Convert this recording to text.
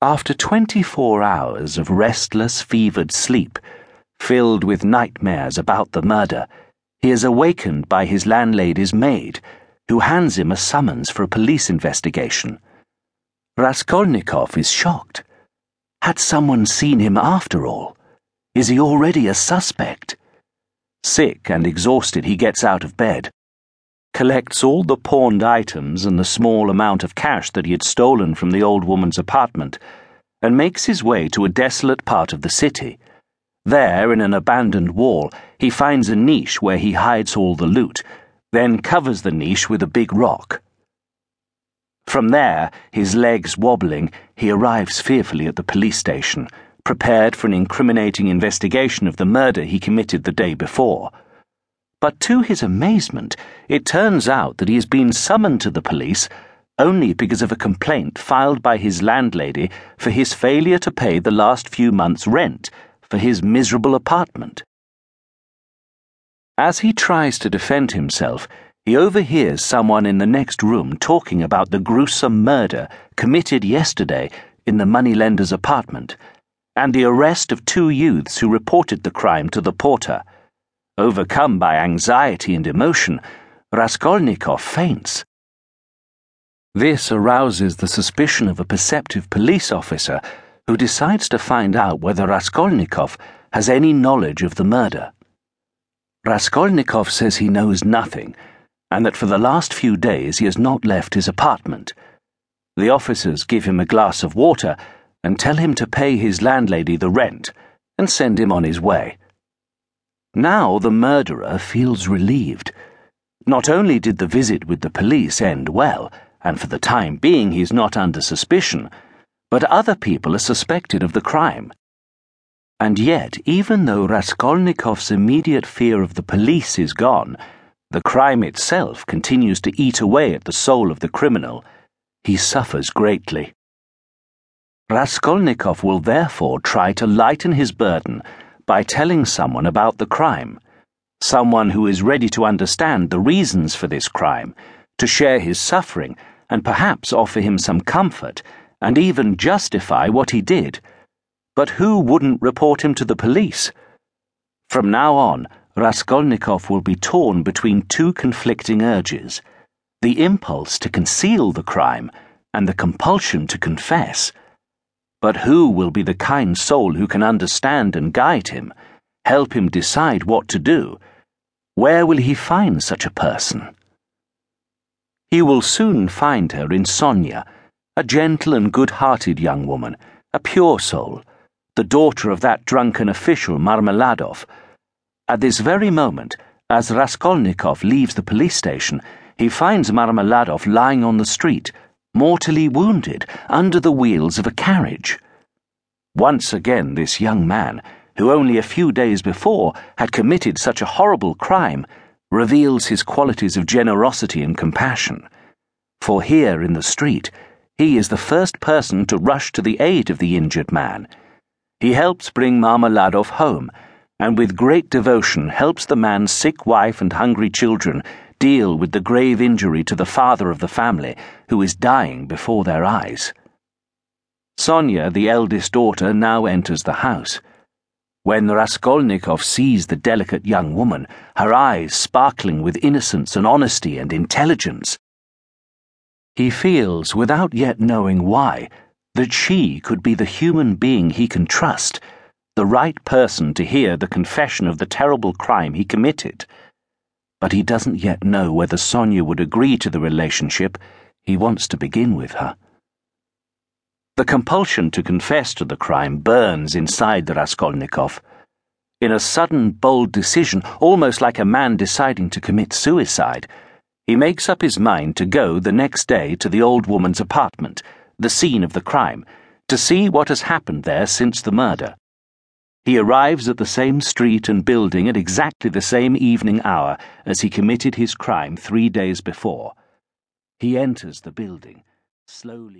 After 24 hours of restless, fevered sleep, filled with nightmares about the murder, he is awakened by his landlady's maid, who hands him a summons for a police investigation. Raskolnikov is shocked. Had someone seen him after all? Is he already a suspect? Sick and exhausted, he gets out of bed collects all the pawned items and the small amount of cash that he had stolen from the old woman's apartment, and makes his way to a desolate part of the city. There, in an abandoned wall, he finds a niche where he hides all the loot, then covers the niche with a big rock. From there, his legs wobbling, he arrives fearfully at the police station, prepared for an incriminating investigation of the murder he committed the day before. But to his amazement, it turns out that he has been summoned to the police only because of a complaint filed by his landlady for his failure to pay the last few months' rent for his miserable apartment. As he tries to defend himself, he overhears someone in the next room talking about the gruesome murder committed yesterday in the moneylender's apartment and the arrest of two youths who reported the crime to the porter. Overcome by anxiety and emotion, Raskolnikov faints. This arouses the suspicion of a perceptive police officer who decides to find out whether Raskolnikov has any knowledge of the murder. Raskolnikov says he knows nothing and that for the last few days he has not left his apartment. The officers give him a glass of water and tell him to pay his landlady the rent and send him on his way. Now the murderer feels relieved. Not only did the visit with the police end well, and for the time being he's not under suspicion, but other people are suspected of the crime. And yet, even though Raskolnikov's immediate fear of the police is gone, the crime itself continues to eat away at the soul of the criminal. He suffers greatly. Raskolnikov will therefore try to lighten his burden by telling someone about the crime, someone who is ready to understand the reasons for this crime, to share his suffering, and perhaps offer him some comfort, and even justify what he did. But who wouldn't report him to the police? From now on, Raskolnikov will be torn between two conflicting urges the impulse to conceal the crime and the compulsion to confess. But who will be the kind soul who can understand and guide him, help him decide what to do? Where will he find such a person? He will soon find her in Sonia, a gentle and good hearted young woman, a pure soul, the daughter of that drunken official Marmeladov. At this very moment, as Raskolnikov leaves the police station, he finds Marmeladov lying on the street mortally wounded under the wheels of a carriage. Once again, this young man, who only a few days before had committed such a horrible crime, reveals his qualities of generosity and compassion. For here in the street, he is the first person to rush to the aid of the injured man. He helps bring Marmeladov home, and with great devotion helps the man's sick wife and hungry children deal with the grave injury to the father of the family, who is dying before their eyes. Sonia, the eldest daughter, now enters the house. When Raskolnikov sees the delicate young woman, her eyes sparkling with innocence and honesty and intelligence, he feels, without yet knowing why, that she could be the human being he can trust, the right person to hear the confession of the terrible crime he committed but he doesn't yet know whether Sonia would agree to the relationship. He wants to begin with her. The compulsion to confess to the crime burns inside the Raskolnikov. In a sudden, bold decision, almost like a man deciding to commit suicide, he makes up his mind to go the next day to the old woman's apartment, the scene of the crime, to see what has happened there since the murder. He arrives at the same street and building at exactly the same evening hour as he committed his crime three days before. He enters the building, slowly.